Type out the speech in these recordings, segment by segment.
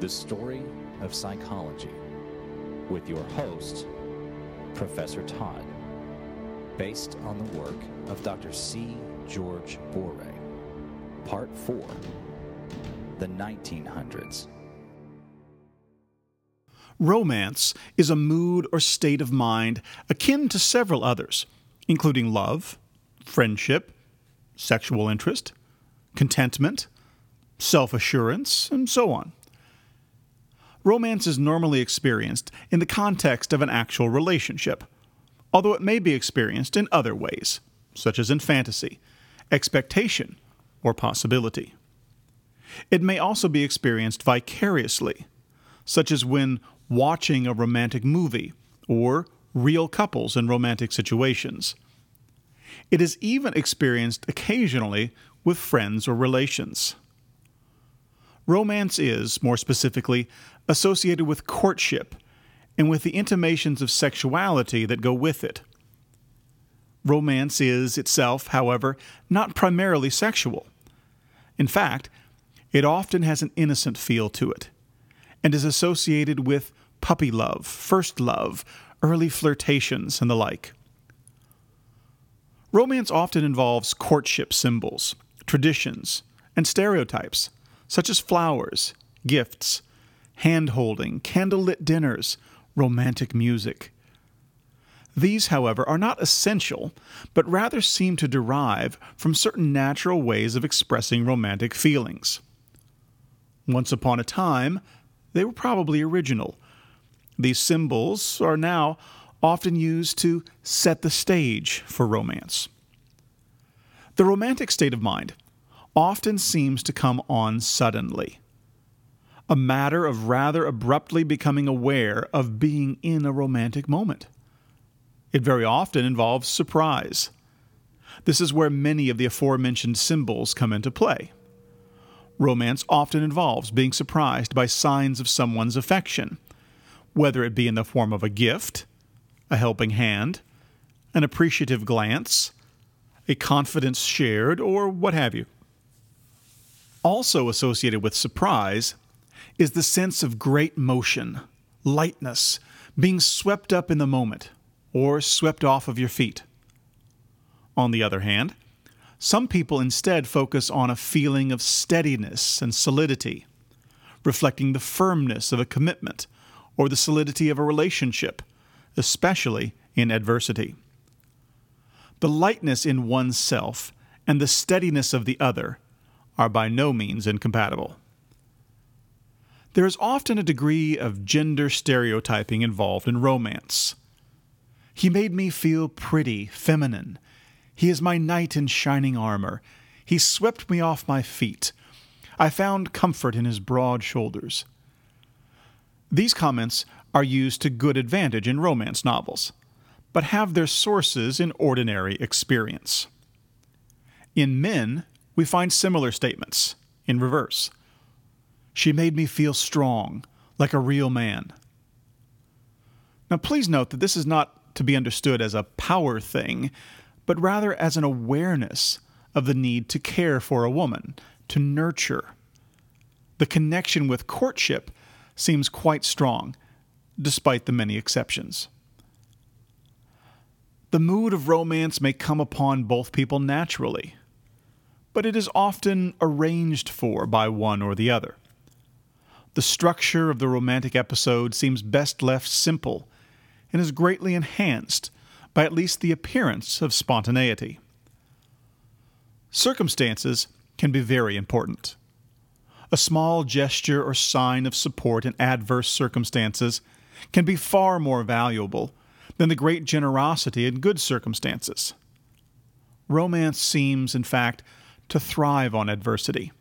The Story of Psychology, with your host, Professor Todd, based on the work of Dr. C. George Boeree. Part 4 The 1900s. Romance is a mood or state of mind akin to several others, including love, friendship, sexual interest, contentment, self assurance, and so on. Romance is normally experienced in the context of an actual relationship, although it may be experienced in other ways, such as in fantasy, expectation, or possibility. It may also be experienced vicariously, such as when watching a romantic movie or real couples in romantic situations. It is even experienced occasionally with friends or relations. Romance is, more specifically, associated with courtship and with the intimations of sexuality that go with it. Romance is itself, however, not primarily sexual. In fact, it often has an innocent feel to it and is associated with puppy love, first love, early flirtations, and the like. Romance often involves courtship symbols, traditions, and stereotypes, such as flowers, gifts, hand holding, candlelit dinners, romantic music. These, however, are not essential, but rather seem to derive from certain natural ways of expressing romantic feelings. Once upon a time, they were probably original. These symbols are now often used to set the stage for romance. The romantic state of mind often seems to come on suddenly a matter of rather abruptly becoming aware of being in a romantic moment. It very often involves surprise. This is where many of the aforementioned symbols come into play. Romance often involves being surprised by signs of someone's affection, whether it be in the form of a gift, a helping hand, an appreciative glance, a confidence shared, or what have you. Also associated with surprise is the sense of great motion, lightness, being swept up in the moment, or swept off of your feet. On the other hand, some people instead focus on a feeling of steadiness and solidity, reflecting the firmness of a commitment or the solidity of a relationship, especially in adversity. The lightness in oneself and the steadiness of the other are by no means incompatible. There is often a degree of gender stereotyping involved in romance. He made me feel pretty, feminine. He is my knight in shining armor. He swept me off my feet. I found comfort in his broad shoulders. These comments are used to good advantage in romance novels, but have their sources in ordinary experience. In men, we find similar statements, in reverse. She made me feel strong, like a real man. Now, please note that this is not to be understood as a power thing, but rather as an awareness of the need to care for a woman, to nurture. The connection with courtship seems quite strong, despite the many exceptions. The mood of romance may come upon both people naturally, but it is often arranged for by one or the other. The structure of the romantic episode seems best left simple and is greatly enhanced by at least the appearance of spontaneity. Circumstances can be very important. A small gesture or sign of support in adverse circumstances can be far more valuable than the great generosity in good circumstances. Romance seems, in fact, to thrive on adversity,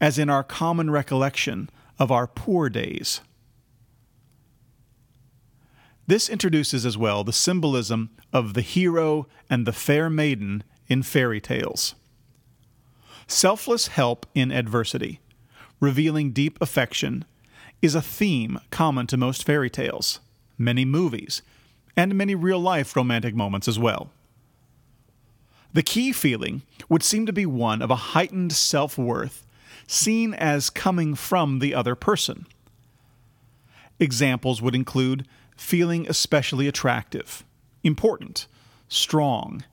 as in our common recollection of our poor days. This introduces as well the symbolism of the hero and the fair maiden in fairy tales. Selfless help in adversity, revealing deep affection, is a theme common to most fairy tales, many movies, and many real life romantic moments as well. The key feeling would seem to be one of a heightened self worth seen as coming from the other person, Examples would include feeling especially attractive, important, strong,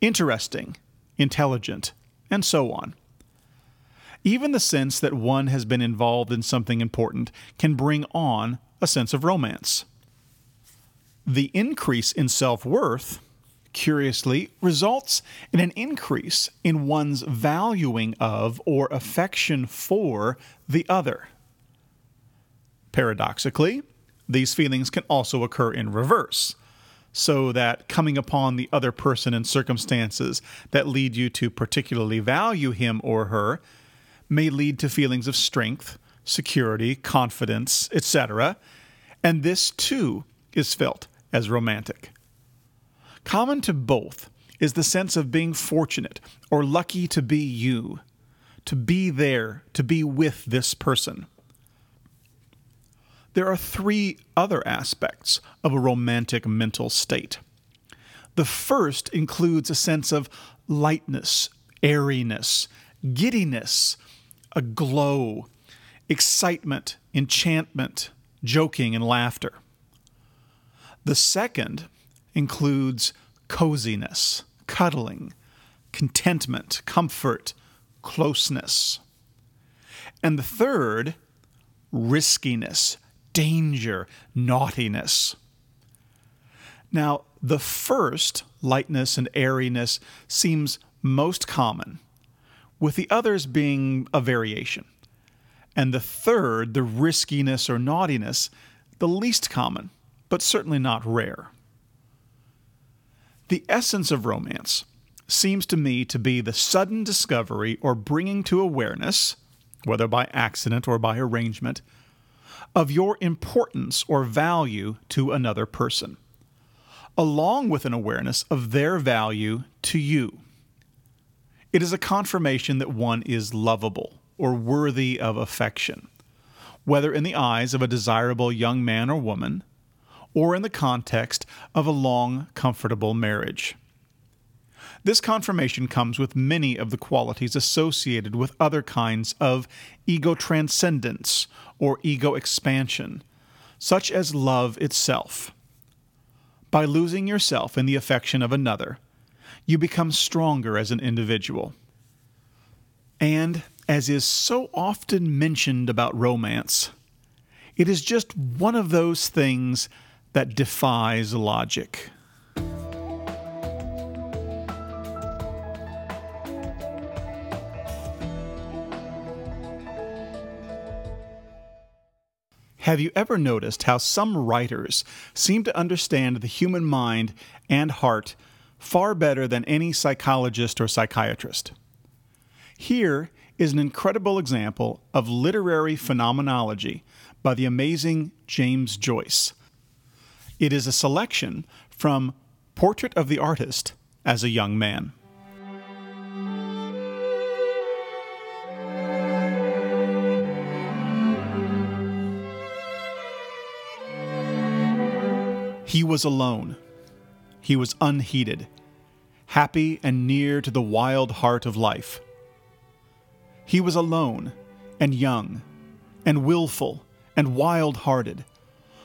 interesting, intelligent, and so on. Even the sense that one has been involved in something important can bring on a sense of romance. The increase in self worth, curiously, results in an increase in one's valuing of or affection for the other. Paradoxically, these feelings can also occur in reverse, so that coming upon the other person in circumstances that lead you to particularly value him or her may lead to feelings of strength, security, confidence, etc., and this too is felt as romantic. Common to both is the sense of being fortunate or lucky to be you, to be there, to be with this person. There are three other aspects of a romantic mental state. The first includes a sense of lightness, airiness, giddiness, a glow, excitement, enchantment, joking, and laughter. The second includes coziness, cuddling, contentment, comfort, closeness. And the third, riskiness, danger, naughtiness. Now, the first, lightness and airiness, seems most common, with the others being a variation. And the third, the riskiness or naughtiness, the least common but certainly not rare. The essence of romance seems to me to be the sudden discovery or bringing to awareness, whether by accident or by arrangement, of your importance or value to another person, along with an awareness of their value to you. It is a confirmation that one is lovable or worthy of affection, whether in the eyes of a desirable young man or woman, or in the context of a long, comfortable marriage. This confirmation comes with many of the qualities associated with other kinds of ego transcendence or ego expansion, such as love itself. By losing yourself in the affection of another, you become stronger as an individual. And, as is so often mentioned about romance, it is just one of those things that defies logic. Have you ever noticed how some writers seem to understand the human mind and heart far better than any psychologist or psychiatrist? Here is an incredible example of literary phenomenology by the amazing James Joyce it is a selection from Portrait of the Artist as a Young Man. He was alone. He was unheeded, happy and near to the wild heart of life. He was alone and young and willful and wild hearted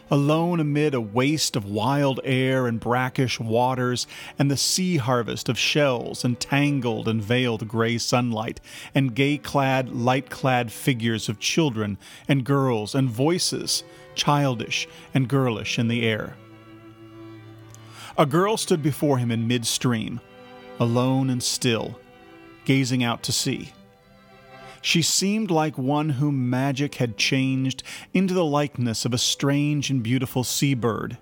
alone amid a waste of wild air and brackish waters, and the sea harvest of shells and tangled and veiled gray sunlight, and gay clad, light clad figures of children and girls, and voices, childish and girlish, in the air. A girl stood before him in midstream, alone and still, gazing out to sea. She seemed like one whom magic had changed into the likeness of a strange and beautiful seabird.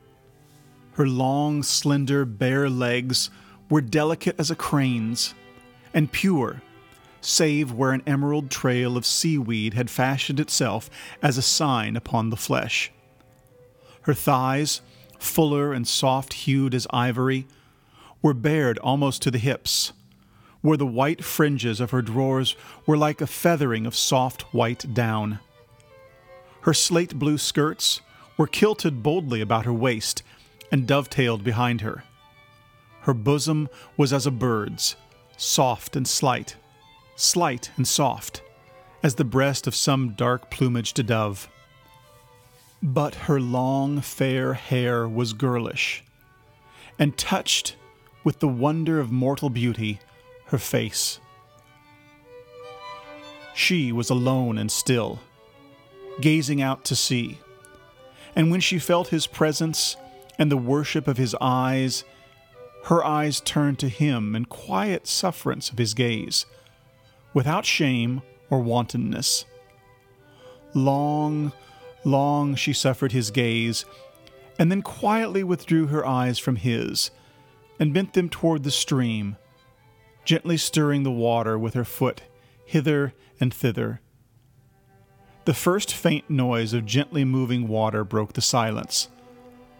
Her long, slender, bare legs were delicate as a crane's, and pure, save where an emerald trail of seaweed had fashioned itself as a sign upon the flesh. Her thighs, fuller and soft hued as ivory, were bared almost to the hips where the white fringes of her drawers were like a feathering of soft white down. Her slate blue skirts were kilted boldly about her waist and dovetailed behind her. Her bosom was as a bird's, soft and slight, slight and soft, as the breast of some dark plumaged dove. But her long, fair hair was girlish, and touched with the wonder of mortal beauty her face. She was alone and still, gazing out to sea, and when she felt his presence and the worship of his eyes, her eyes turned to him in quiet sufferance of his gaze, without shame or wantonness. Long, long she suffered his gaze, and then quietly withdrew her eyes from his, and bent them toward the stream, gently stirring the water with her foot hither and thither. The first faint noise of gently moving water broke the silence,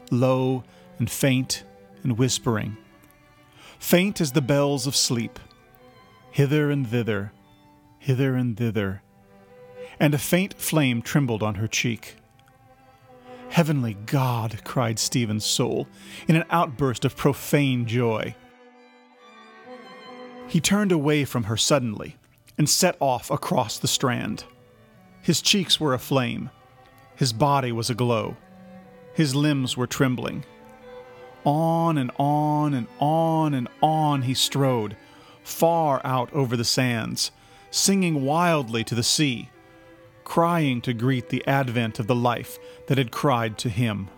low and faint and whispering, faint as the bells of sleep, hither and thither, hither and thither, and a faint flame trembled on her cheek. Heavenly God! cried Stephen's soul in an outburst of profane joy. He turned away from her suddenly and set off across the strand. His cheeks were aflame, his body was aglow, his limbs were trembling. On and on and on and on he strode, far out over the sands, singing wildly to the sea, crying to greet the advent of the life that had cried to him.